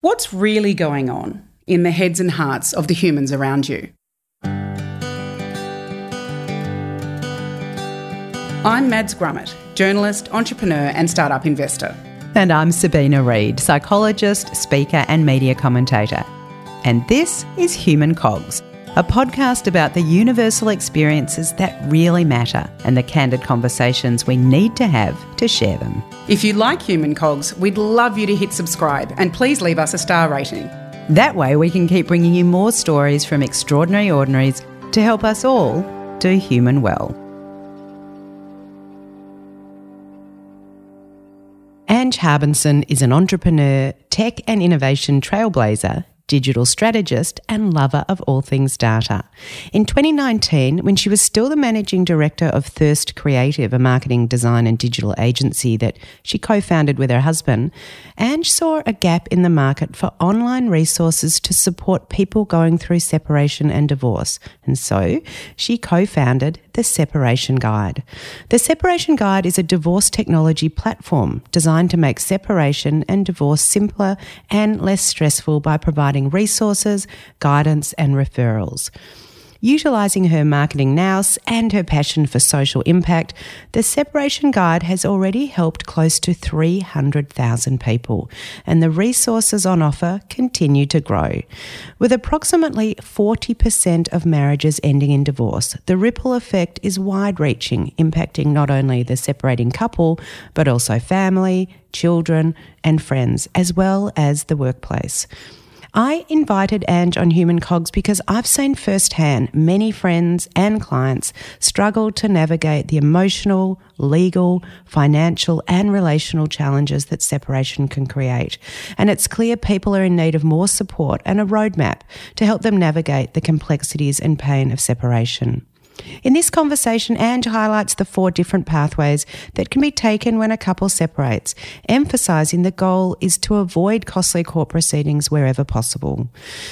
What's really going on in the heads and hearts of the humans around you? I'm Mads Grummet, journalist, entrepreneur, and startup investor. And I'm Sabina Read, psychologist, speaker, and media commentator. And this is Human Cogs, a podcast about the universal experiences that really matter and the candid conversations we need to have to share them. If you like Human Cogs, we'd love you to hit subscribe and please leave us a star rating. That way, we can keep bringing you more stories from extraordinary ordinaries to help us all do human well. Ange Harbinson is an entrepreneur, tech and innovation trailblazer digital strategist, and lover of all things data. In 2019, when she was still the managing director of Thirst Creative, a marketing, design, and digital agency that she co founded with her husband, Ange saw a gap in the market for online resources to support people going through separation and divorce. And so she co founded the Separation Guide. The Separation Guide is a divorce technology platform designed to make separation and divorce simpler and less stressful by providing resources, guidance, and referrals. Utilising her marketing nous and her passion for social impact, the Separation Guide has already helped close to 300,000 people, and the resources on offer continue to grow. With approximately 40% of marriages ending in divorce, the ripple effect is wide reaching, impacting not only the separating couple, but also family, children, and friends, as well as the workplace. I invited Ange on Human Cogs because I've seen firsthand many friends and clients struggle to navigate the emotional, legal, financial, and relational challenges that separation can create. And it's clear people are in need of more support and a roadmap to help them navigate the complexities and pain of separation. In this conversation, Ange highlights the four different pathways that can be taken when a couple separates, emphasising the goal is to avoid costly court proceedings wherever possible.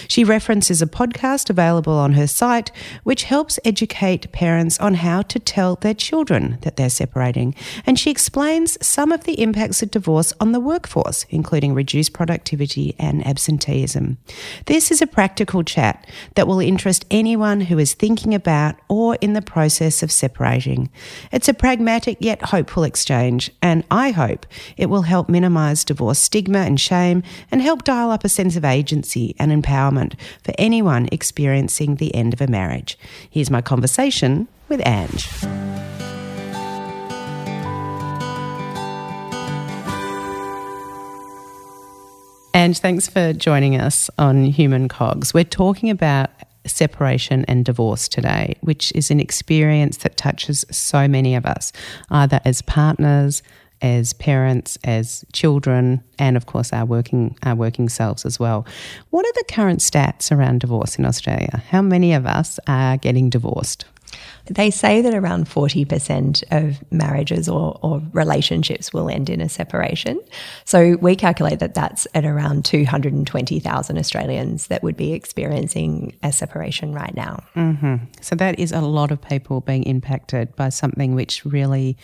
She references a podcast available on her site, which helps educate parents on how to tell their children that they're separating, and she explains some of the impacts of divorce on the workforce, including reduced productivity and absenteeism. This is a practical chat that will interest anyone who is thinking about or in the process of separating. It's a pragmatic yet hopeful exchange, and I hope it will help minimise divorce stigma and shame and help dial up a sense of agency and empowerment for anyone experiencing the end of a marriage. Here's my conversation with Ange. Ange, thanks for joining us on Human Cogs. We're talking about separation and divorce today, which is an experience that touches so many of us, either as partners, as parents, as children, and of course our working our working selves as well. What are the current stats around divorce in Australia? How many of us are getting divorced? They say that around 40% of marriages or, or, relationships will end in a separation. So we calculate that that's at around 220,000 Australians that would be experiencing a separation right now. Mm-hmm. So that is a lot of people being impacted by something which really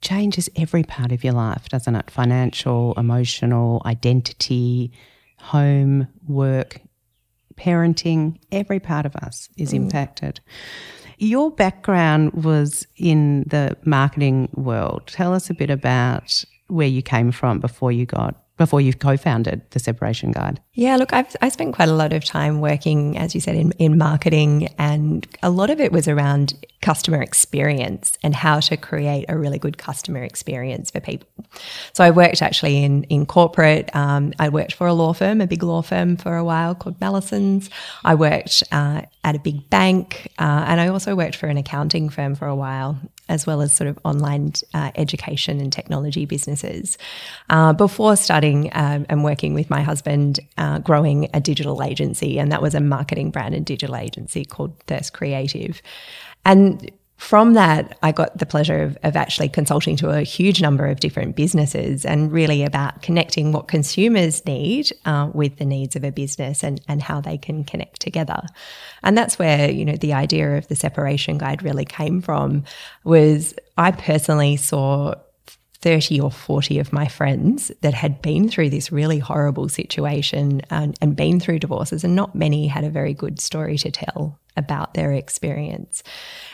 changes every part of your life, doesn't it? Financial, emotional, identity, home, work, parenting, every part of us is mm. impacted. Your background was in the marketing world. Tell us a bit about where you came from before you got before you co-founded the Separation Guide? Yeah, look, I've I spent quite a lot of time working, as you said, in, in marketing, and a lot of it was around customer experience and how to create a really good customer experience for people. So I worked actually in in corporate. Um, I worked for a law firm, a big law firm, for a while called Mallesons. I worked uh, at a big bank, uh, and I also worked for an accounting firm for a while as well as sort of online uh, education and technology businesses. Uh, before starting um, and working with my husband, uh, growing a digital agency, and that was a marketing brand and digital agency called Thirst Creative. And from that, I got the pleasure of, of, actually consulting to a huge number of different businesses and really about connecting what consumers need uh, with the needs of a business and, and how they can connect together. And that's where, you know, the idea of the separation guide really came from was I personally saw 30 or 40 of my friends that had been through this really horrible situation and, and, been through divorces, and not many had a very good story to tell about their experience.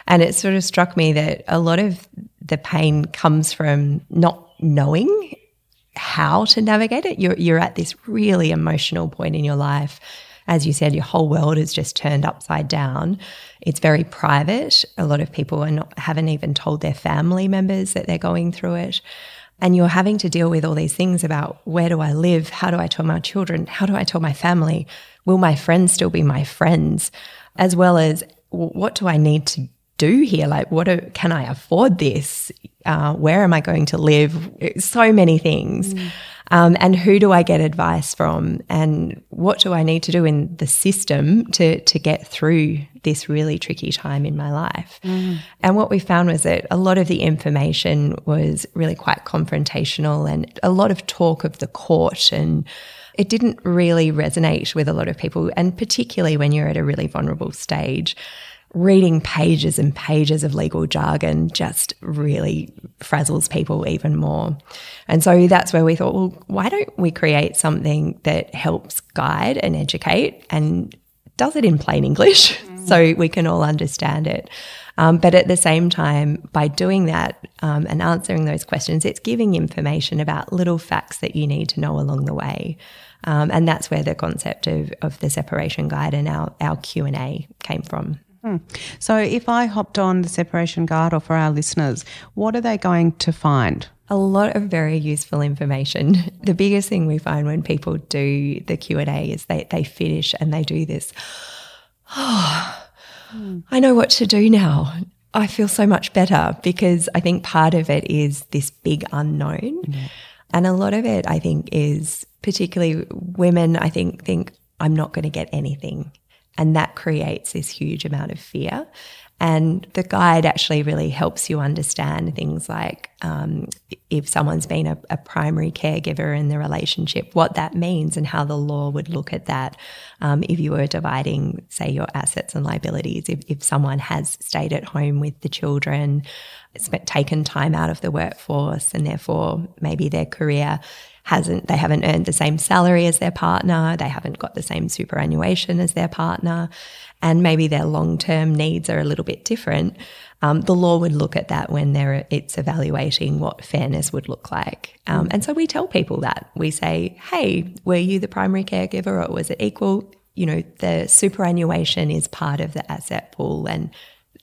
And it sort of struck me that a lot of the pain comes from not knowing how to navigate it. You're, you're at this really emotional point in your life. As you said, your whole world is just turned upside down. It's very private. A lot of people are not, haven't even told their family members that they're going through it. And you're having to deal with all these things about where do I live? How do I tell my children? How do I tell my family? Will my friends still be my friends? As well as what do I need to do here? Like, what can I afford this? Uh, where am I going to live? So many things. Mm. Um, and who do I get advice from? And what do I need to do in the system to, to get through this really tricky time in my life? Mm. And what we found was that a lot of the information was really quite confrontational and a lot of talk of the court and it didn't really resonate with a lot of people, and particularly when you're at a really vulnerable stage reading pages and pages of legal jargon just really frazzles people even more. And so that's where we thought, well, why don't we create something that helps guide and educate and does it in plain English mm. so we can all understand it? Um, but at the same time, by doing that um, and answering those questions, it's giving information about little facts that you need to know along the way. Um, and that's where the concept of, of the separation guide and our, our Q&A came from. Hmm. So, if I hopped on the separation guide or for our listeners, what are they going to find? A lot of very useful information. The biggest thing we find when people do the Q and A is they they finish and they do this. Oh. I know what to do now. I feel so much better because I think part of it is this big unknown, and a lot of it I think is particularly women. I think think I'm not going to get anything and that creates this huge amount of fear. And the guide actually really helps you understand things like um, if someone's been a, a, primary caregiver in the relationship, what that means and how the law would look at that. Um, if you were dividing, say, your assets and liabilities, if, if someone has stayed at home with the children, spent, taken time out of the workforce, and therefore maybe their career hasn't they haven't earned the same salary as their partner, they haven't got the same superannuation as their partner, and maybe their long term needs are a little bit different. Um, the law would look at that when it's evaluating what fairness would look like. Um, and so we tell people that we say, "Hey, were you the primary caregiver, or was it equal?" You know, the superannuation is part of the asset pool, and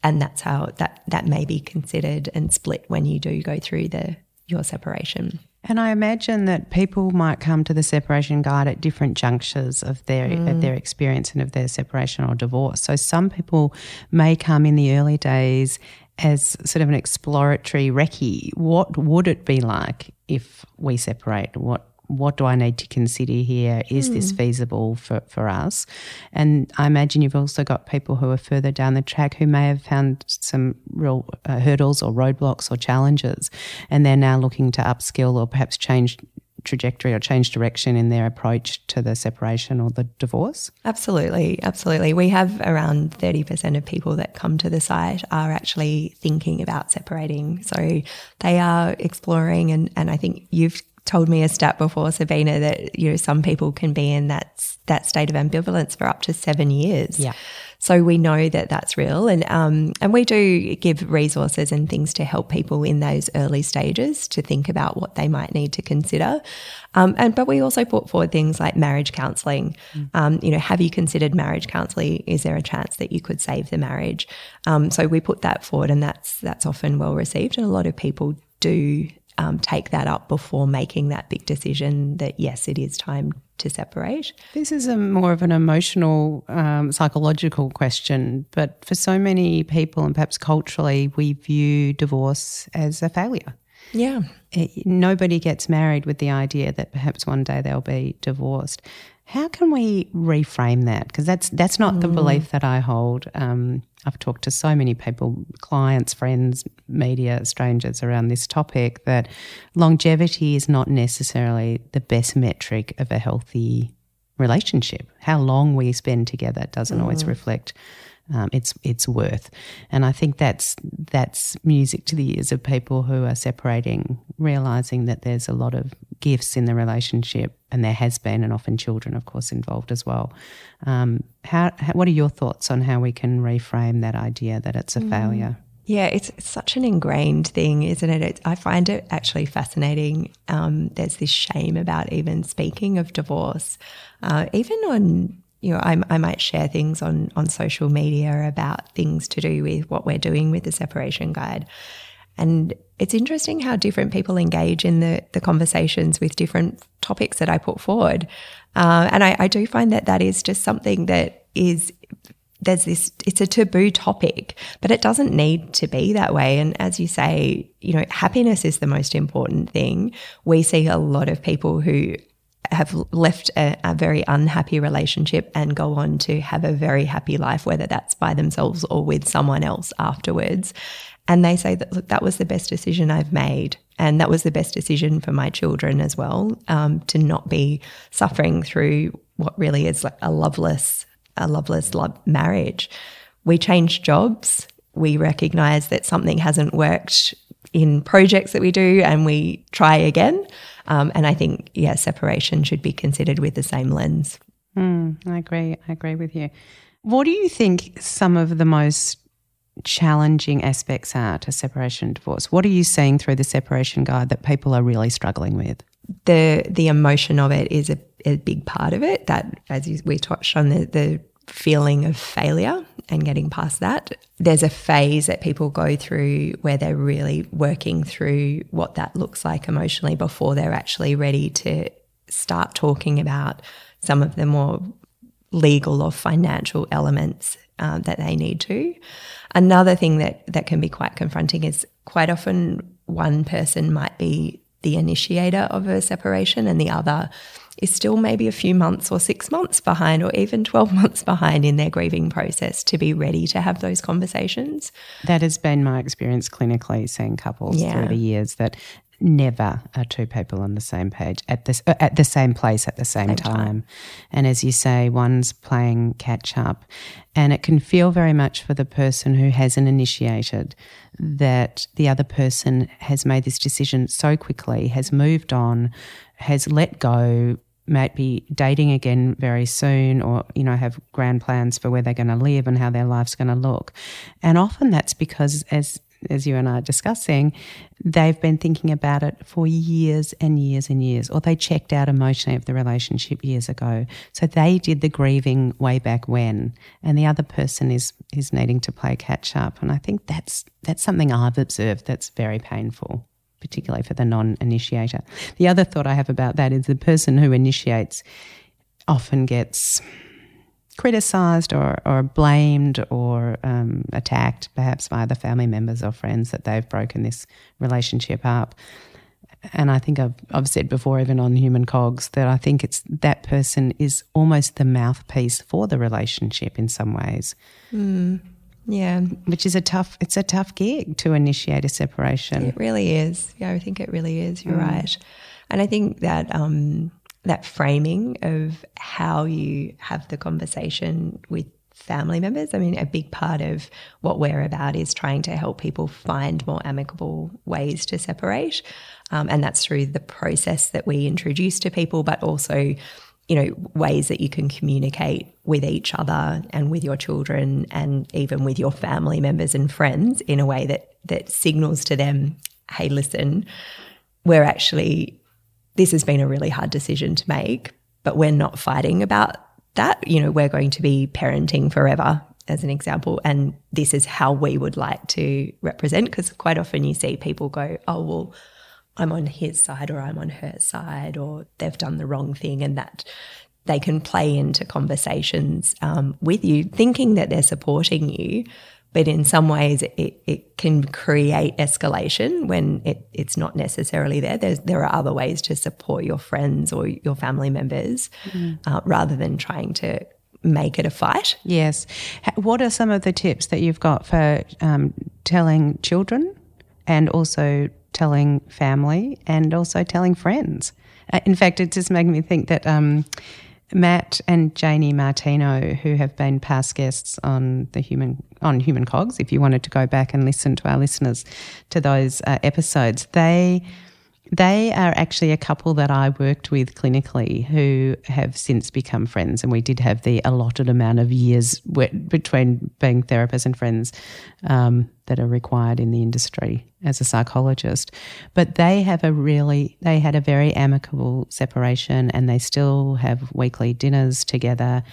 and that's how that that may be considered and split when you do go through the your separation. And I imagine that people might come to the separation guide at different junctures of their mm. of their experience and of their separation or divorce. So some people may come in the early days as sort of an exploratory recce. What would it be like if we separate? What what do I need to consider here? Is mm. this hmm. feasible for, for us? And I imagine you've also got people who are further down the track who may have found some real uh, hurdles or roadblocks or challenges, and they're now looking to upskill or perhaps change trajectory or change direction in their approach to the separation or the divorce? Absolutely, absolutely. We have around 30% of people that come to the site are actually thinking about separating. So they are exploring, and, and I think you've told me a stat before, Sabina, that you know some people can be in that that state of ambivalence for up to seven years. Yeah. So we know that that's real, and um, and we do give resources and things to help people in those early stages to think about what they might need to consider. Um, and but we also put forward things like marriage counselling. Mm. Um, you know, have you considered marriage counselling? Is there a chance that you could save the marriage? Um, so we put that forward, and that's that's often well received, and a lot of people do um, take that up before making that big decision that yes, it is time to separate. This is a more of an emotional, um, psychological question, but for so many people and perhaps culturally, we view divorce as a failure. Yeah. It, nobody gets married with the idea that perhaps one day they'll be divorced. How can we reframe that? Because that's that's not mm. the belief that I hold. Um, I've talked to so many people, clients, friends, media, strangers around this topic that longevity is not necessarily the best metric of a healthy relationship. How long we spend together doesn't mm. always reflect um, it's it's worth. And I think that's that's music to the ears of people who are separating, realizing that there's a lot of gifts in the relationship, and there has been, and often children, of course, involved as well. Um, how, how, what are your thoughts on how we can reframe that idea that it's a mm. failure? Yeah, it's, it's, such an ingrained thing, isn't it? It's, I find it actually fascinating. Um, there's this shame about even speaking of divorce, uh, even on you know, I, I, might share things on on social media about things to do with what we're doing with the separation guide, and it's interesting how different people engage in the the conversations with different topics that I put forward, uh, and I, I do find that that is just something that is there's this it's a taboo topic but it doesn't need to be that way. And as you say you know happiness is the most important thing. We see a lot of people who have left a, a, very unhappy relationship and go on to have a very happy life whether that's by themselves or with someone else afterwards and they say that look that was the best decision i've made and that was the best decision for my children as well um, to not be suffering through what really is like a loveless a loveless love marriage. We change jobs. We recognize that something hasn't worked in projects that we do and we try again. Um, and I think, yeah, separation should be considered with the same lens. Mm, I agree. I agree with you. What do you think some of the most challenging aspects are to separation and divorce? What are you seeing through the separation guide that people are really struggling with? The the emotion of it is a, a big part of it. That as we touched on the, the feeling of failure and getting past that. There's a phase that people go through where they're really working through what that looks like emotionally before they're actually ready to start talking about some of the more legal or financial elements uh, that they need to. Another thing that, that can be quite confronting is quite often one person might be the initiator of a separation and the other is still maybe a few months or six months behind or even 12 months behind in their grieving process to be ready to have those conversations. That has been my experience clinically seeing couples yeah. through the years that never are two people on the same page at this uh, at the same place at the same, same time. time. And as you say, one's playing catch up, and it can feel very much for the person who hasn't initiated that the other person has made this decision so quickly, has moved on, has let go, might be dating again very soon or you know have grand plans for where they're going to live and how their life's going to look and often that's because as as you and I are discussing, they've been thinking about it for years and years and years, or they checked out emotionally of the relationship years ago. So they did the grieving way back when, and the other person is is needing to play catch up. And I think that's that's something I've observed that's very painful particularly for the non initiator. The other thought I have about that is the person who initiates often gets criticised or, or blamed or um, attacked, perhaps by other family members or friends that they've broken this relationship up. And I think I've, I've said before, even on Human Cogs, that I think it's that person is almost the mouthpiece for the relationship in some ways. Mm, yeah, which is a tough. It's a tough gig to initiate a separation. It really is. Yeah, I think it really is. You're mm. right, and I think that um, that framing of how you have the conversation with family members. I mean, a big part of what we're about is trying to help people find more amicable ways to separate. Um, and that's through the process that we introduce to people, but also, you know, ways that you can communicate with each other and with your children and even with your family members and friends in a way that that signals to them, hey, listen, we're actually this has been a really hard decision to make, but we're not fighting about that. You know, we're going to be parenting forever, as an example, and this is how we would like to represent. Because quite often you see people go, oh, well, I'm on his side or I'm on her side or they've done the wrong thing, and that they can play into conversations um, with you, thinking that they're supporting you, but in some ways it, it can create escalation when it, it's not necessarily there. There's, there are other ways to support your friends or your family members mm. uh, rather than trying to make it a fight. Yes. What are some of the tips that you've got for um, telling children and also telling family and also telling friends? Uh, in fact, it just made me think that. Um, Matt and Janie Martino, who have been past guests on the human on Human Cogs, if you wanted to go back and listen to our listeners to those uh, episodes, they they are actually a couple that I worked with clinically who have since become friends. And we did have the allotted amount of years between being therapists and friends um, that are required in the industry as a psychologist. But they have a really, they had a very amicable separation and they still have weekly dinners together.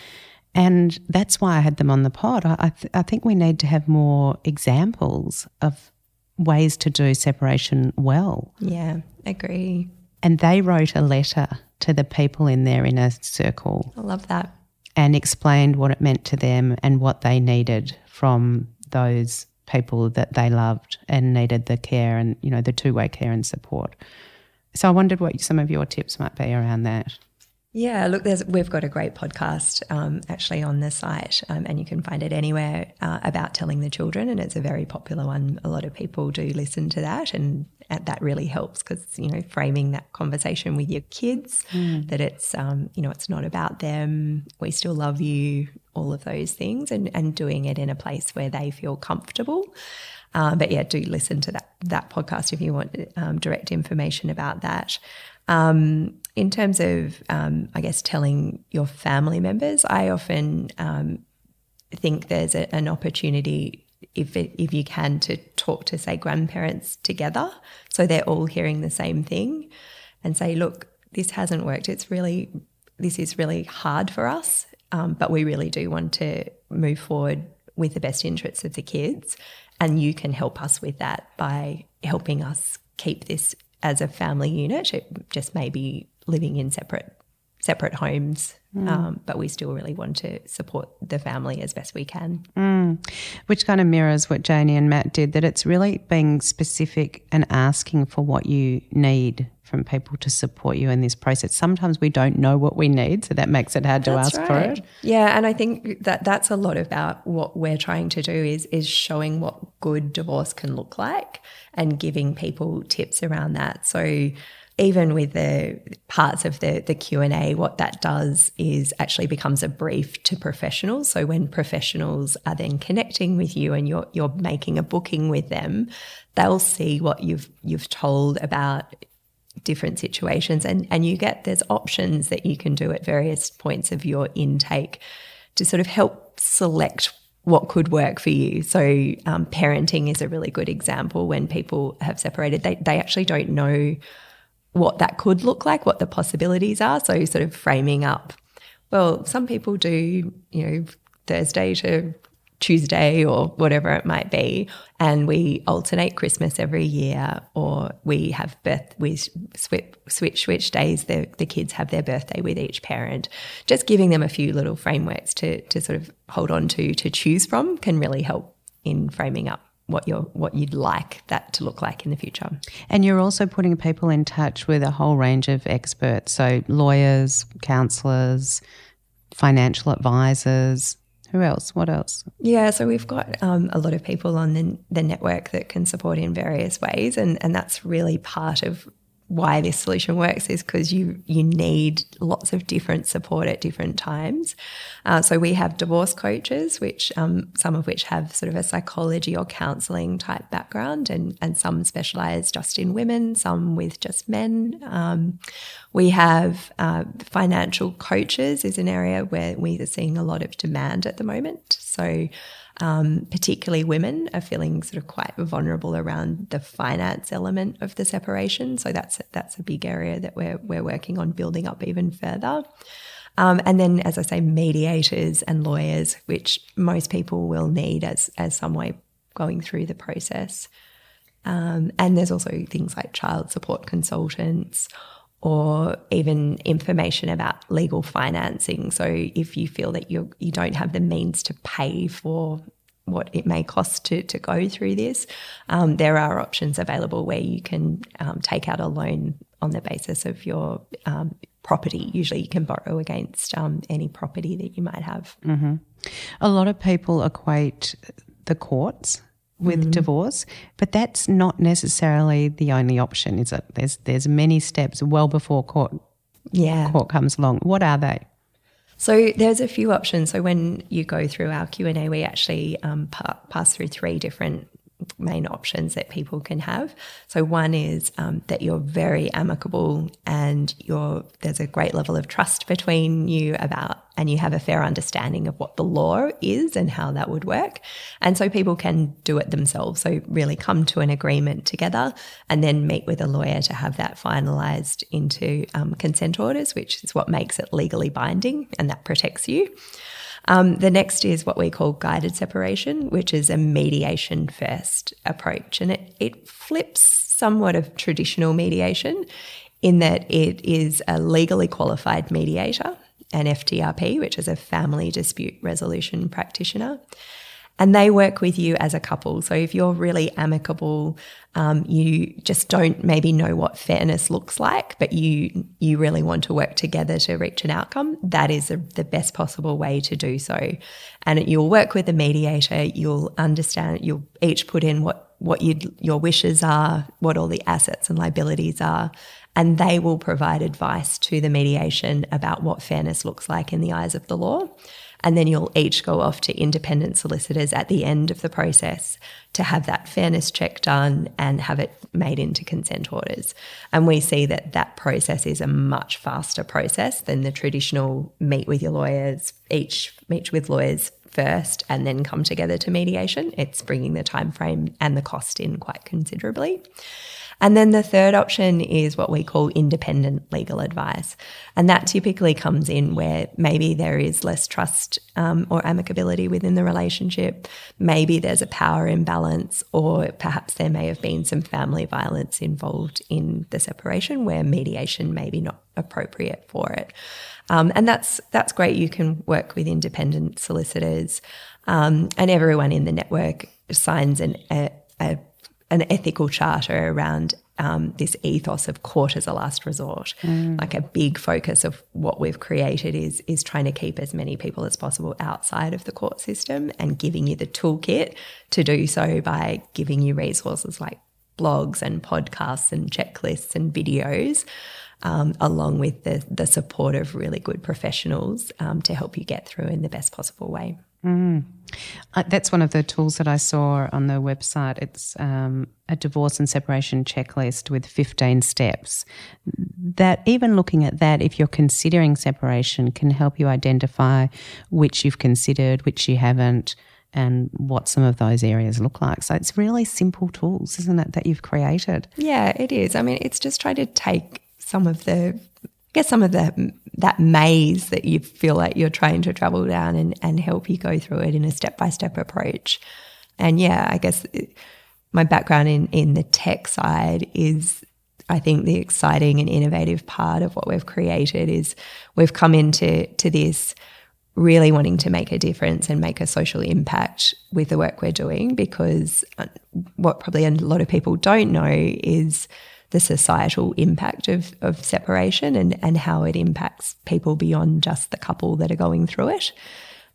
And that's why I had them on the pod. I, th- I think we need to have more examples of ways to do separation well. Yeah, agree. And they wrote a letter to the people in their inner circle. I love that. And explained what it meant to them and what they needed from those people that they loved and needed the care and, you know, the two way care and support. So I wondered what some of your tips might be around that. Yeah, look, we've got a great podcast um, actually on the site, um, and you can find it anywhere uh, about telling the children, and it's a very popular one. A lot of people do listen to that, and, that really helps because you know framing that conversation with your kids mm. that it's um, you know it's not about them. We still love you, all of those things, and and doing it in a place where they feel comfortable. Uh, but yeah, do listen to that that podcast if you want um, direct information about that. Um, in terms of, um, I guess, telling your family members, I often um, think there's a, an opportunity if it, if you can to talk to say grandparents together, so they're all hearing the same thing, and say, look, this hasn't worked. It's really this is really hard for us, um, but we really do want to move forward with the best interests of the kids, and you can help us with that by helping us keep this as a family unit. Just maybe living in separate separate homes, mm. um, but we still really want to support the family as best we can. Mm. Which kind of mirrors what Janie and Matt did. That it's really being specific and asking for what you need from people to support you in this process. Sometimes we don't know what we need, so that makes it hard to that's ask right. for it. Yeah, and I think that that's a lot about what we're trying to do is is showing what good divorce can look like and giving people tips around that. So even with the parts of the, the q&a what that does is actually becomes a brief to professionals so when professionals are then connecting with you and you're, you're making a booking with them they'll see what you've you've told about different situations and and you get there's options that you can do at various points of your intake to sort of help select what could work for you. So, um, parenting is a really good example when people have separated. They, they actually don't know what that could look like, what the possibilities are. So, sort of framing up, well, some people do, you know, Thursday to Tuesday or whatever it might be, and we alternate Christmas every year, or we have birth, we switch switch switch days. The the kids have their birthday with each parent. Just giving them a few little frameworks to to sort of hold on to to choose from can really help in framing up what you're what you'd like that to look like in the future. And you're also putting people in touch with a whole range of experts, so lawyers, counselors, financial advisors. Who else? What else? Yeah, so we've got um, a lot of people on the, the network that can support in various ways, and, and that's really part of why this solution works is because you you need lots of different support at different times. Uh, so we have divorce coaches, which um, some of which have sort of a psychology or counselling type background, and and some specialise just in women, some with just men. Um, we have uh, financial coaches is an area where we are seeing a lot of demand at the moment. So um, particularly women are feeling sort of quite vulnerable around the finance element of the separation. So that's that's a big area that we're we're working on building up even further. Um, and then, as I say, mediators and lawyers, which most people will need as as some way going through the process. Um, and there's also things like child support consultants or even information about legal financing. So if you feel that you you don't have the means to pay for what it may cost to, to go through this, um, there are options available where you can um, take out a loan on the basis of your um, property. Usually, you can borrow against um, any property that you might have. Mm-hmm. A lot of people equate the courts with mm-hmm. divorce, but that's not necessarily the only option, is it? There's there's many steps well before court yeah. court comes along. What are they? So there's a few options. So when you go through our Q and A, we actually um, pa- pass through three different main options that people can have. So one is um, that you're very amicable and you're there's a great level of trust between you about and you have a fair understanding of what the law is and how that would work. And so people can do it themselves. So really come to an agreement together and then meet with a lawyer to have that finalized into um, consent orders, which is what makes it legally binding and that protects you. Um, the next is what we call guided separation, which is a mediation first approach. And it, it flips somewhat of traditional mediation in that it is a legally qualified mediator, an FDRP, which is a family dispute resolution practitioner and they work with you as a couple. So if you're really amicable, um, you just don't maybe know what fairness looks like, but you you really want to work together to reach an outcome. That is a, the best possible way to do so. And you'll work with a mediator. You'll understand. You'll each put in what what your wishes are, what all the assets and liabilities are, and they will provide advice to the mediation about what fairness looks like in the eyes of the law. And then you'll each go off to independent solicitors at the end of the process to have that fairness check done and have it made into consent orders. And we see that that process is a much faster process than the traditional meet with your lawyers, each meet with lawyers first and then come together to mediation. It's bringing the time frame and the cost in quite considerably. And then the third option is what we call independent legal advice. And that typically comes in where maybe there is less trust um, or amicability within the relationship. Maybe there's a power imbalance, or perhaps there may have been some family violence involved in the separation where mediation may be not appropriate for it. Um, and that's that's great. You can work with independent solicitors, um, and everyone in the network signs an, a, a an ethical charter around um, this ethos of court as a last resort. Mm. Like a big focus of what we've created is is trying to keep as many people as possible outside of the court system and giving you the toolkit to do so by giving you resources like blogs and podcasts and checklists and videos. Um, along with the, the support of really good professionals um, to help you get through in the best possible way. Mm. Uh, that's one of the tools that I saw on the website. It's um, a divorce and separation checklist with 15 steps. That even looking at that, if you're considering separation, can help you identify which you've considered, which you haven't, and what some of those areas look like. So it's really simple tools, isn't it, that you've created? Yeah, it is. I mean, it's just trying to take some of the I guess some of the that maze that you feel like you're trying to travel down and, and help you go through it in a step by step approach. And yeah, I guess my background in, in the tech side is I think the exciting and innovative part of what we've created is we've come into to this really wanting to make a difference and make a social impact with the work we're doing because uh, what probably a lot of people don't know is the societal impact of, of separation and, and how it impacts people beyond just the couple that are going through it.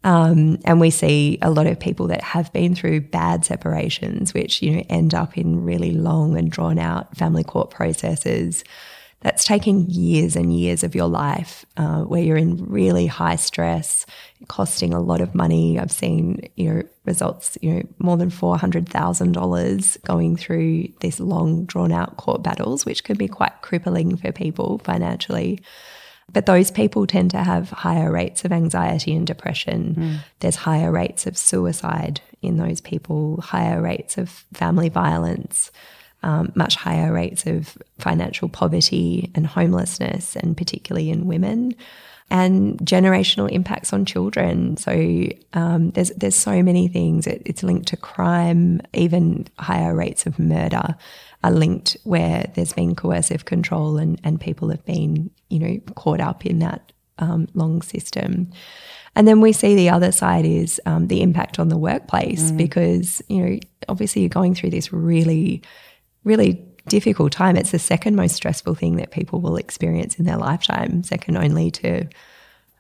Um, and we see a lot of people that have been through bad separations, which you know end up in really long and drawn out family court processes that's taking years and years of your life uh, where you're in really high stress, costing a lot of money. I've seen you know results, you know, more than four hundred thousand dollars going through these long, drawn out court battles, which can be quite crippling for people financially. But those people tend to have higher rates of anxiety and depression. Mm. There's higher rates of suicide in those people, higher rates of family violence um, much higher rates of financial poverty and homelessness, and particularly in women, and generational impacts on children. So um, there's there's so many things. It, it's linked to crime, even higher rates of murder are linked where there's been coercive control and and people have been you know caught up in that um, long system. And then we see the other side is um, the impact on the workplace mm. because, you know, obviously you're going through this really really difficult time. It's the second most stressful thing that people will experience in their lifetime, second only to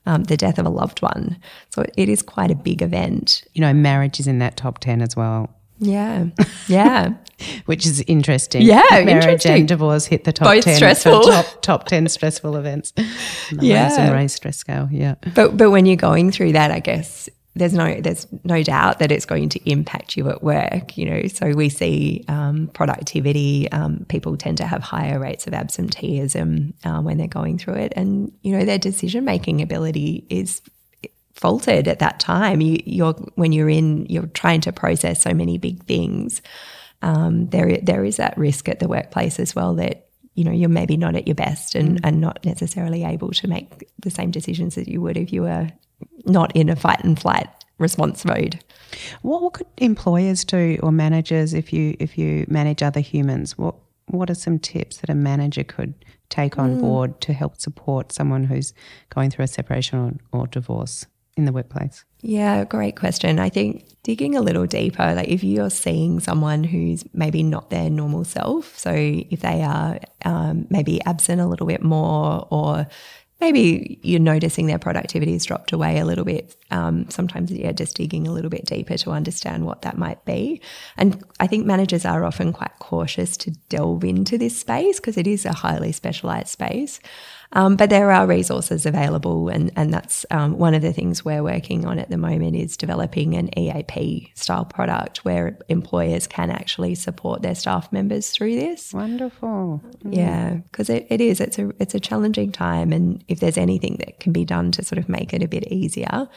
um, the death of a loved one. So it is quite a big event. You know, marriage is in that top 10 as well. Yeah. Yeah. which is interesting. Yeah, marriage interesting. and divorce hit the top Both ten stressful. top top ten stressful events. Yeah. Race and stress scale. Yeah, But but when you're going through that, I guess there's no there's no doubt that it's going to impact you at work. You know, so we see um, productivity. Um, people tend to have higher rates of absenteeism uh, when they're going through it, and you know their decision making ability is faltered at that time. You, you're when you're in, you're trying to process so many big things. Um, there there is that risk at the workplace as well that you know you're maybe not at your best and, and not necessarily able to make the same decisions that you would if you were not in a fight and flight response mode. what, what could employers do or managers if you if you manage other humans? What what are some tips that a manager could take on board to help support someone who's going through a separation or, or divorce in the workplace? Yeah, great question. I think digging a little deeper, like if you're seeing someone who's maybe not their normal self, so if they are um, maybe absent a little bit more, or maybe you're noticing their productivity has dropped away a little bit, um, sometimes, yeah, just digging a little bit deeper to understand what that might be. And I think managers are often quite cautious to delve into this space because it is a highly specialized space. Um, but there are resources available, and, and that's um, one of the things we're working on at the moment is developing an EAP style product where employers can actually support their staff members through this. Wonderful. Yeah, because it, it is. It's a it's a challenging time, and if there's anything that can be done to sort of make it a bit easier,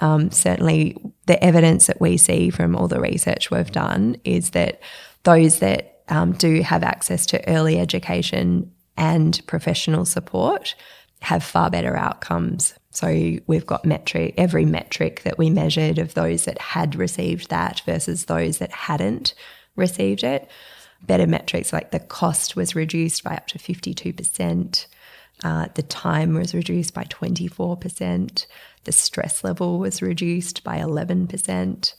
um, certainly the evidence that we see from all the research we've done is that those that um, do have access to early education and professional support have far better outcomes. So we've got metric every metric that we measured of those that had received that versus those that hadn't received it. Better metrics like the cost was reduced by up to 52%. Uh, the time was reduced by 24%. The stress level was reduced by 11%.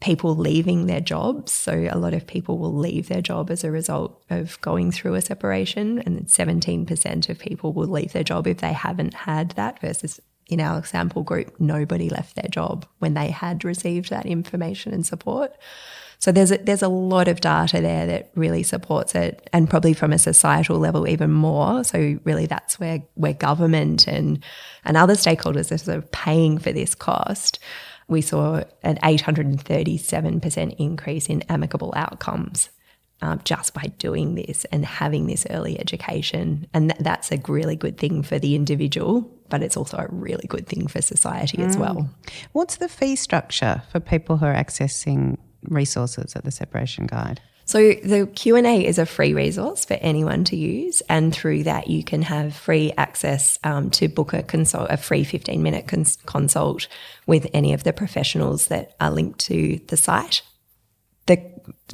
People leaving their jobs. So, a lot of people will leave their job as a result of going through a separation. And 17% of people will leave their job if they haven't had that, versus in our sample group, nobody left their job when they had received that information and support. So there's a, there's a lot of data there that really supports it, and probably from a societal level even more. So really, that's where where government and and other stakeholders are sort of paying for this cost. We saw an 837% increase in amicable outcomes um, just by doing this and having this early education. And th- that's a really good thing for the individual, but it's also a really good thing for society as well. What's the fee structure for people who are accessing resources at the Separation Guide? So the Q&A is a free resource for anyone to use and through that you can have free access um, to book a consult a free 15 minute cons- consult with any of the professionals that are linked to the site. The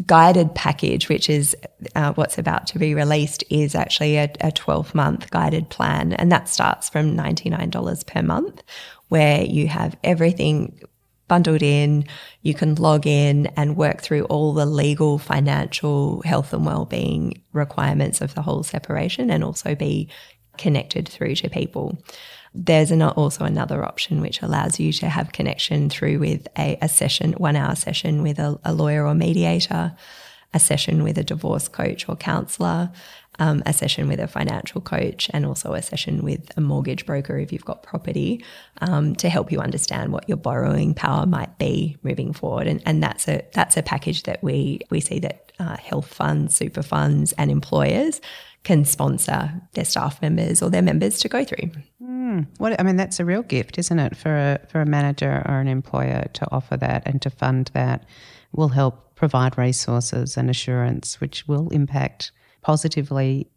guided package, which is uh, what's about to be released, is actually a, a 12 month guided plan, and that starts from $99 per month, where you have everything bundled in. You can log in and work through all the legal, financial, health, and well-being requirements of the whole separation, and also be connected through to people. There's an, also another option which allows you to have connection through with a, a session, one hour session with a, a lawyer or mediator, a session with a divorce coach or counsellor, um, a session with a financial coach, and also a session with a mortgage broker if you've got property um, to help you understand what your borrowing power might be moving forward. And, and that's a that's a package that we we see that uh, health funds, super funds, and employers can sponsor their staff members or their members to go through. What I mean, that's a real gift, isn't it, for a for a manager or an employer to offer that and to fund that will help provide resources and assurance, which will impact positively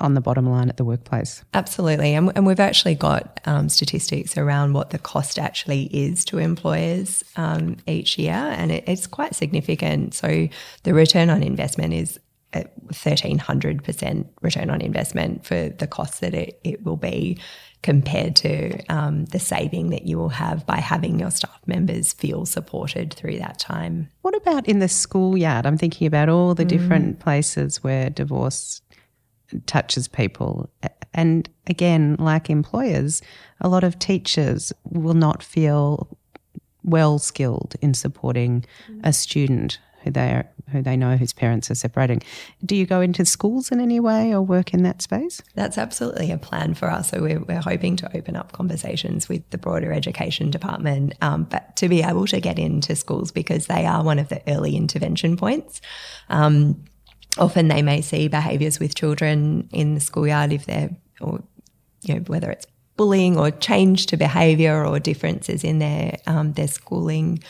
on the bottom line at the workplace. Absolutely. And, and we've actually got um, statistics around what the cost actually is to employers um, each year, and it, it's quite significant. So the return on investment is at 1300% return on investment for the cost that it, it will be compared to um, the saving that you will have by having your staff members feel supported through that time. What about in the schoolyard? I'm thinking about all the different places where divorce touches people. And again, like employers, a lot of teachers will not feel well skilled in supporting a student who they are, who they know whose parents are separating. Do you go into schools in any way or work in that space? That's absolutely a plan for us. So we're, we're hoping to open up conversations with the broader education department, um, but to be able to get into schools because they are one of the early intervention points. Um, often they may see behaviours with children in the schoolyard if they're, or you know, whether it's bullying or change to behaviour or differences in their um, their schooling.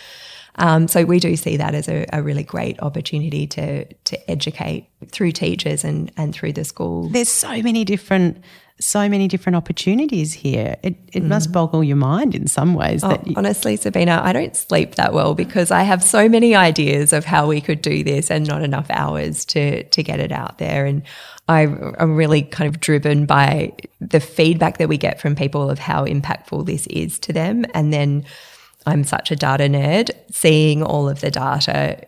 Um, so we do see that as a, a, really great opportunity to to educate through teachers and and through the school. There's so many different so many different opportunities here. It, it mm. must boggle your mind in some ways. Oh, you- honestly, Sabina, I don't sleep that well because I have so many ideas of how we could do this and not enough hours to to get it out there. And I, am really kind of driven by the feedback that we get from people of how impactful this is to them. And then I'm such a data nerd, seeing all of the data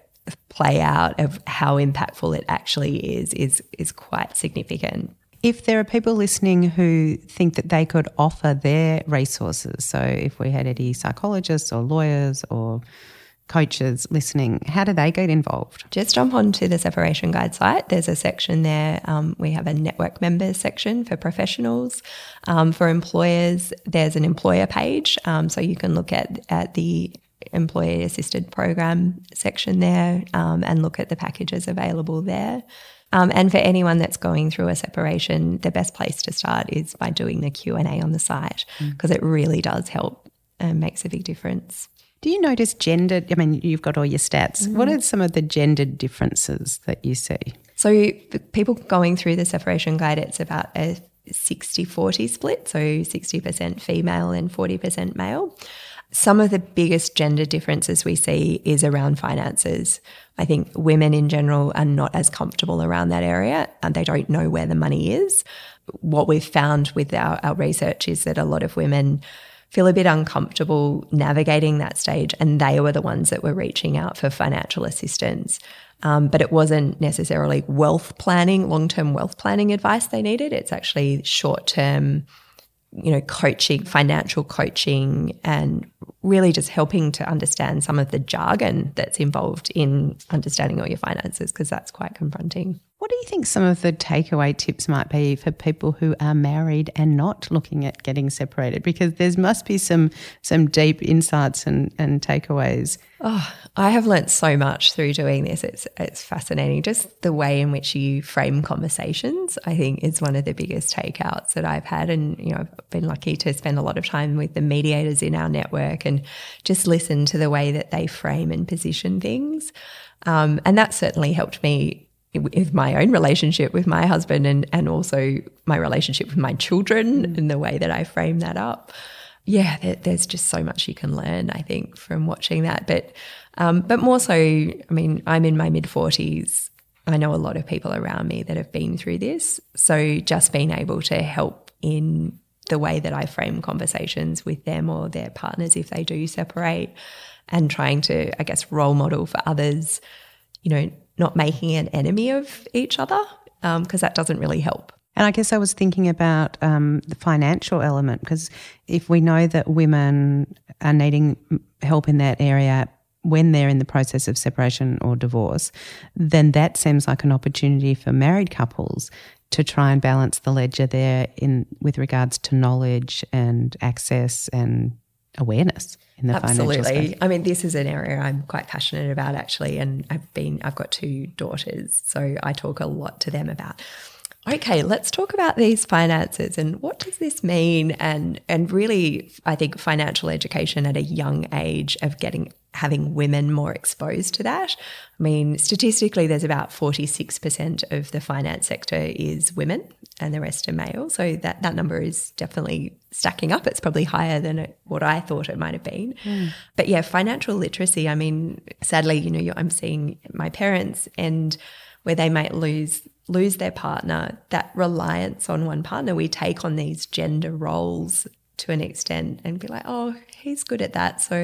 play out of how impactful it actually is is is quite significant. If there are people listening who think that they could offer their resources, so if we had any psychologists or lawyers or coaches listening, how do they get involved? Just jump onto the Separation Guide site. There's a section there. Um, we have a network members section for professionals. Um, for employers, there's an employer page. Um, so you can look at, at the employee assisted program section there um, and look at the packages available there. Um, and for anyone that's going through a separation, the best place to start is by doing the Q and A on the site because mm. it really does help and makes a big difference. Do you notice gender? I mean, you've got all your stats. Mm-hmm. What are some of the gendered differences that you see? So, people going through the separation guide, it's about a 60 40 split, so 60% female and 40% male. Some of the biggest gender differences we see is around finances. I think women in general are not as comfortable around that area and they don't know where the money is. What we've found with our, our research is that a lot of women feel a bit uncomfortable navigating that stage, and they were the ones that were reaching out for financial assistance. Um, but it wasn't necessarily wealth planning, long term wealth planning advice they needed. It's actually short term you know, coaching, financial coaching, and really just helping to understand some of the jargon that's involved in understanding all your finances because that's quite confronting. What do you think some of the takeaway tips might be for people who are married and not looking at getting separated? Because there must be some some deep insights and, and takeaways. Oh, I have learnt so much through doing this. It's it's fascinating. Just the way in which you frame conversations, I think, is one of the biggest takeouts that I've had. And you know, I've been lucky to spend a lot of time with the mediators in our network and just listen to the way that they frame and position things. Um, and that certainly helped me with my own relationship with my husband and, and also my relationship with my children mm. and the way that I frame that up. Yeah, there, there's just so much you can learn, I think, from watching that. But um, but more so, I mean, I'm in my mid forties. I know a lot of people around me that have been through this. So just being able to help in the way that I frame conversations with them or their partners if they do separate and trying to, I guess, role model for others, you know, not making an enemy of each other because um, that doesn't really help. And I guess I was thinking about um, the financial element because if we know that women are needing help in that area when they're in the process of separation or divorce, then that seems like an opportunity for married couples to try and balance the ledger there in with regards to knowledge and access and awareness in the Absolutely. financial space. I mean, this is an area I'm quite passionate about actually, and I've been I've got two daughters, so I talk a lot to them about. Okay, let's talk about these finances and what does this mean and and really I think financial education at a young age of getting having women more exposed to that. I mean, statistically, there's about 46% of the finance sector is women and the rest are male. So that, that number is definitely stacking up. It's probably higher than it, what I thought it might have been. Mm. But yeah, financial literacy, I mean, sadly, you know, I'm seeing my parents and where they might lose lose their partner, that reliance on one partner, we take on these gender roles to an extent and be like, oh, he's good at that. So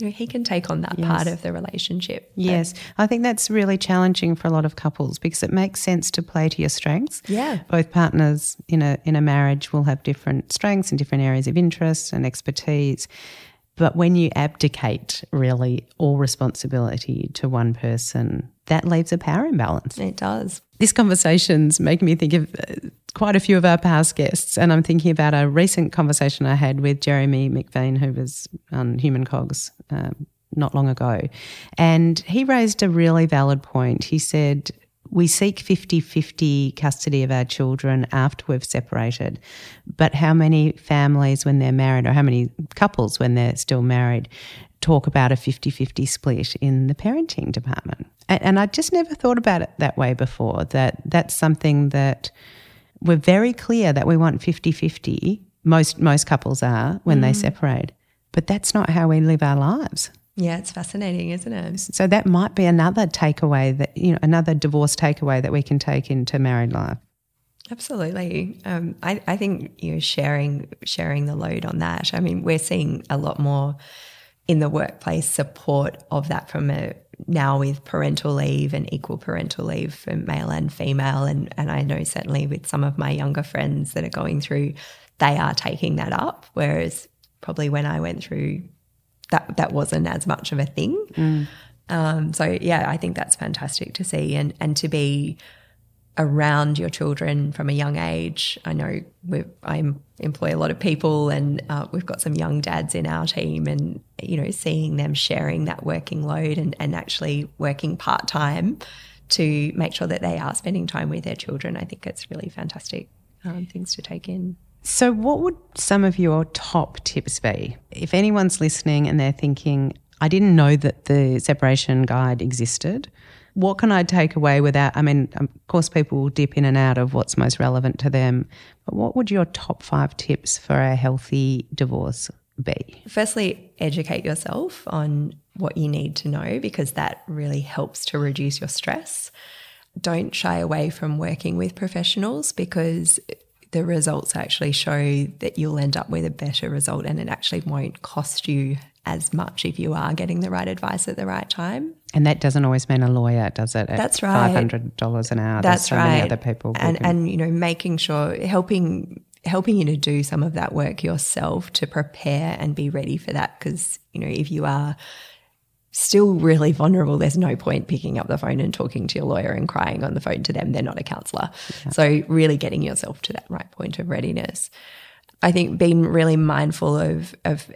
you know, he can take on that yes. part of the relationship. Yes. I think that's really challenging for a lot of couples because it makes sense to play to your strengths. Yeah. Both partners in a in a marriage will have different strengths and different areas of interest and expertise. But when you abdicate really all responsibility to one person, that leaves a power imbalance. It does. This conversation's making me think of uh, quite a few of our past guests, and I'm thinking about a recent conversation I had with Jeremy McVean, who was on Human Cogs um, not long ago. And he raised a really valid point. He said, we seek 50 50 custody of our children after we've separated. But how many families, when they're married, or how many couples, when they're still married, talk about a 50 50 split in the parenting department? And, and I just never thought about it that way before, that that's something that we're very clear that we want 50 50. Most, most couples are when mm. they separate. But that's not how we live our lives. Yeah, it's fascinating, isn't it? So that might be another takeaway that, you know, another divorce takeaway that we can take into married life. Absolutely. Um, I, I think you know sharing sharing the load on that. I mean, we're seeing a lot more in the workplace support of that from a now with parental leave and equal parental leave for male and female. And and I know certainly with some of my younger friends that are going through, they are taking that up. Whereas probably when I went through that that wasn't as much of a thing. Mm. Um, so yeah, I think that's fantastic to see and and to be around your children from a young age. I know I employ a lot of people, and uh, we've got some young dads in our team, and you know, seeing them sharing that working load and, and actually working part time to make sure that they are spending time with their children. I think it's really fantastic um, things to take in. So, what would some of your top tips be? If anyone's listening and they're thinking, I didn't know that the separation guide existed, what can I take away without? I mean, of course, people will dip in and out of what's most relevant to them, but what would your top five tips for a healthy divorce be? Firstly, educate yourself on what you need to know because that really helps to reduce your stress. Don't shy away from working with professionals because the results actually show that you'll end up with a better result and it actually won't cost you as much if you are getting the right advice at the right time. And that doesn't always mean a lawyer, does it? That's right. Five hundred dollars an hour. That's so right. Many other people, and can... and you know, making sure helping helping you to do some of that work yourself to prepare and be ready for that. Because you know, if you are still really vulnerable, there's no point picking up the phone and talking to your lawyer and crying on the phone to them. They're not a counselor. Yeah. So, really getting yourself to that right point of readiness. I think being really mindful of, of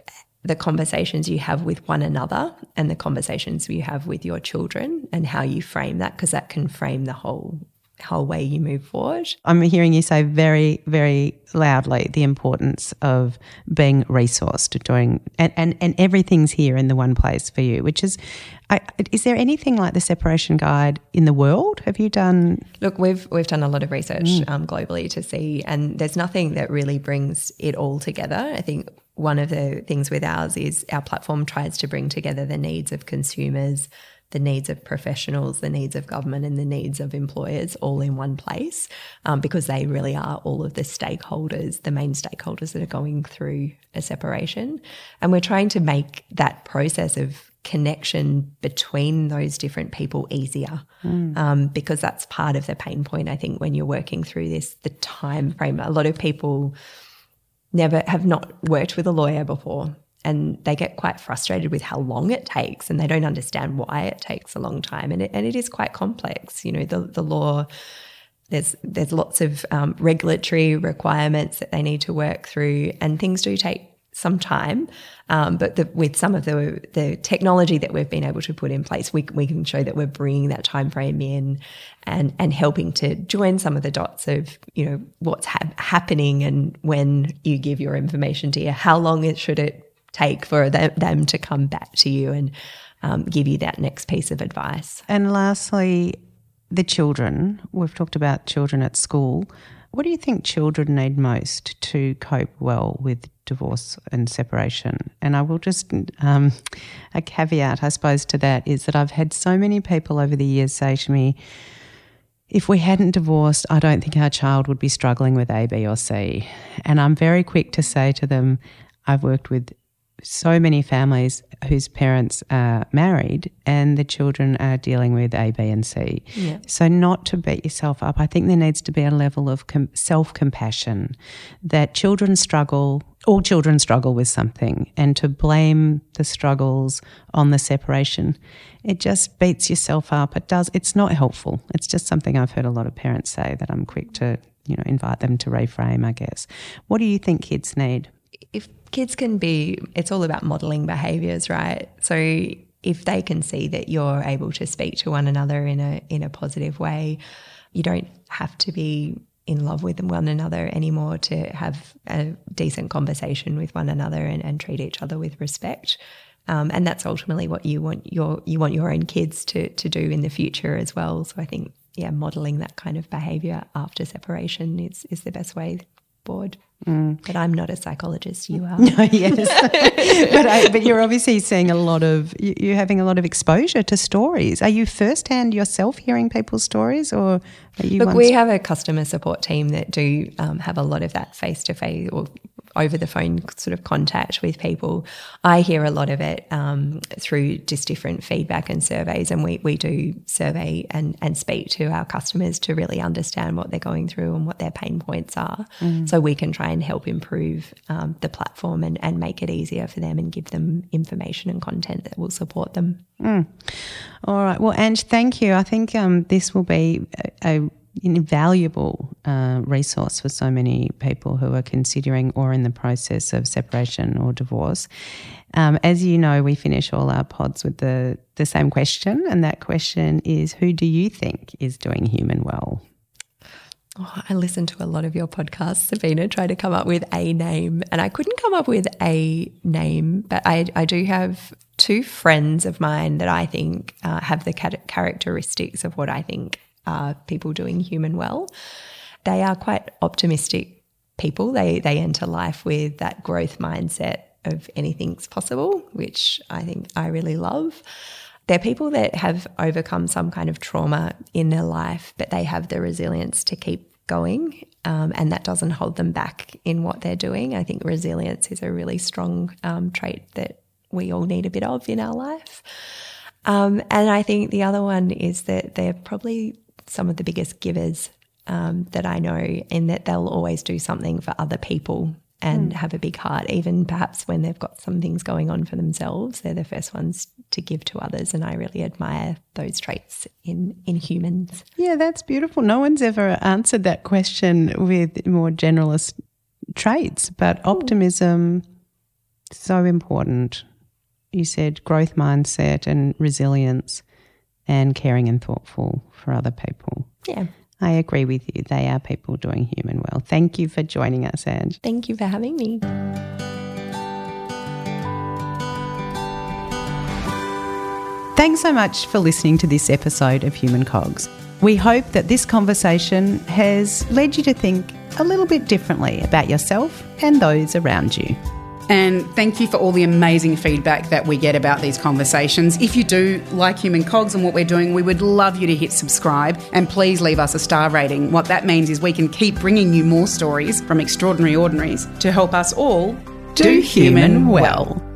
the conversations you have with one another and the conversations you have with your children and how you frame that, because that can frame the whole whole way you move forward. I'm hearing you say very, very loudly the importance of being resourced, doing and, and, and everything's here in the one place for you, which is I, is there anything like the separation guide in the world? Have you done? Look, we've we've done a lot of research mm. um, globally to see, and there's nothing that really brings it all together. I think one of the things with ours is our platform tries to bring together the needs of consumers, the needs of professionals, the needs of government, and the needs of employers all in one place um, because they really are all of the stakeholders, the main stakeholders that are going through a separation. And we're trying to make that process of connection between those different people easier mm. um, because that's part of the pain point i think when you're working through this the time frame a lot of people never have not worked with a lawyer before and they get quite frustrated with how long it takes and they don't understand why it takes a long time and it, and it is quite complex. You know the, the law there's there's lots of um, regulatory requirements that they need to work through and things do take some time um, but the, with some of the the technology that we've been able to put in place we, we can show that we're bringing that time frame in and and helping to join some of the dots of you know what's ha- happening and when you give your information to you how long it should it take for them, them to come back to you and um, give you that next piece of advice. And lastly, the children. We've talked about children at school. What do you think children need most to cope well with divorce and separation? And I will just, um, a caveat, I suppose, to that is that I've had so many people over the years say to me, if we hadn't divorced, I don't think our child would be struggling with A, B, or C. And I'm very quick to say to them, I've worked with so many families whose parents are married and the children are dealing with A, B, and C. Yeah. So, not to beat yourself up, I think there needs to be a level of com- self compassion that children struggle. all children struggle with something, and to blame the struggles on the separation, it just beats yourself up. It does. It's not helpful. It's just something I've heard a lot of parents say that I'm quick to, you know, invite them to reframe. I guess. What do you think kids need? If kids can be, it's all about modeling behaviors, right? So if they can see that you're able to speak to one another in a in a positive way, you don't have to be in love with one another anymore to have a decent conversation with one another and, and treat each other with respect. Um, and that's ultimately what you want your you want your own kids to to do in the future as well. So I think yeah, modeling that kind of behavior after separation is is the best way forward. Mm. But I'm not a psychologist. You are. No, yes, but I, but you're obviously seeing a lot of you're having a lot of exposure to stories. Are you firsthand yourself hearing people's stories, or are you? Look, we have a customer support team that do um, have a lot of that face to face or over the phone sort of contact with people. I hear a lot of it um, through just different feedback and surveys, and we, we do survey and, and speak to our customers to really understand what they're going through and what their pain points are, mm. so we can try and help improve um, the platform and, and make it easier for them and give them information and content that will support them. Mm. All right. Well, Ange, thank you. I think um, this will be a, a invaluable uh, resource for so many people who are considering or in the process of separation or divorce. Um, as you know, we finish all our pods with the, the same question, and that question is Who do you think is doing human well? Oh, I listened to a lot of your podcasts, Sabina, trying to come up with a name, and I couldn't come up with a name, but I, I do have two friends of mine that I think uh, have the characteristics of what I think are people doing human well. They are quite optimistic people. They they enter life with that growth mindset of anything's possible, which I think I really love. They're people that have overcome some kind of trauma in their life, but they have the resilience to keep going, um, and that doesn't hold them back in what they're doing. I think resilience is a really strong um, trait that we all need a bit of in our life. Um, and I think the other one is that they're probably some of the biggest givers um, that I know, in that they'll always do something for other people and mm. have a big heart, even perhaps when they've got some things going on for themselves. They're the first ones to give to others, and I really admire those traits in in humans. Yeah, that's beautiful. No one's ever answered that question with more generalist traits, but Ooh. optimism so important. You said growth mindset and resilience and caring and thoughtful for other people. Yeah. I agree with you. They are people doing human well. Thank you for joining us, Ange. Thank you for having me. Thanks so much for listening to this episode of Human Cogs. We hope that this conversation has led you to think a little bit differently about yourself and those around you. And thank you for all the amazing feedback that we get about these conversations. If you do like Human Cogs and what we're doing, we would love you to hit subscribe and please leave us a star rating. What that means is we can keep bringing you more stories from extraordinary ordinaries to help us all do, do human well. well.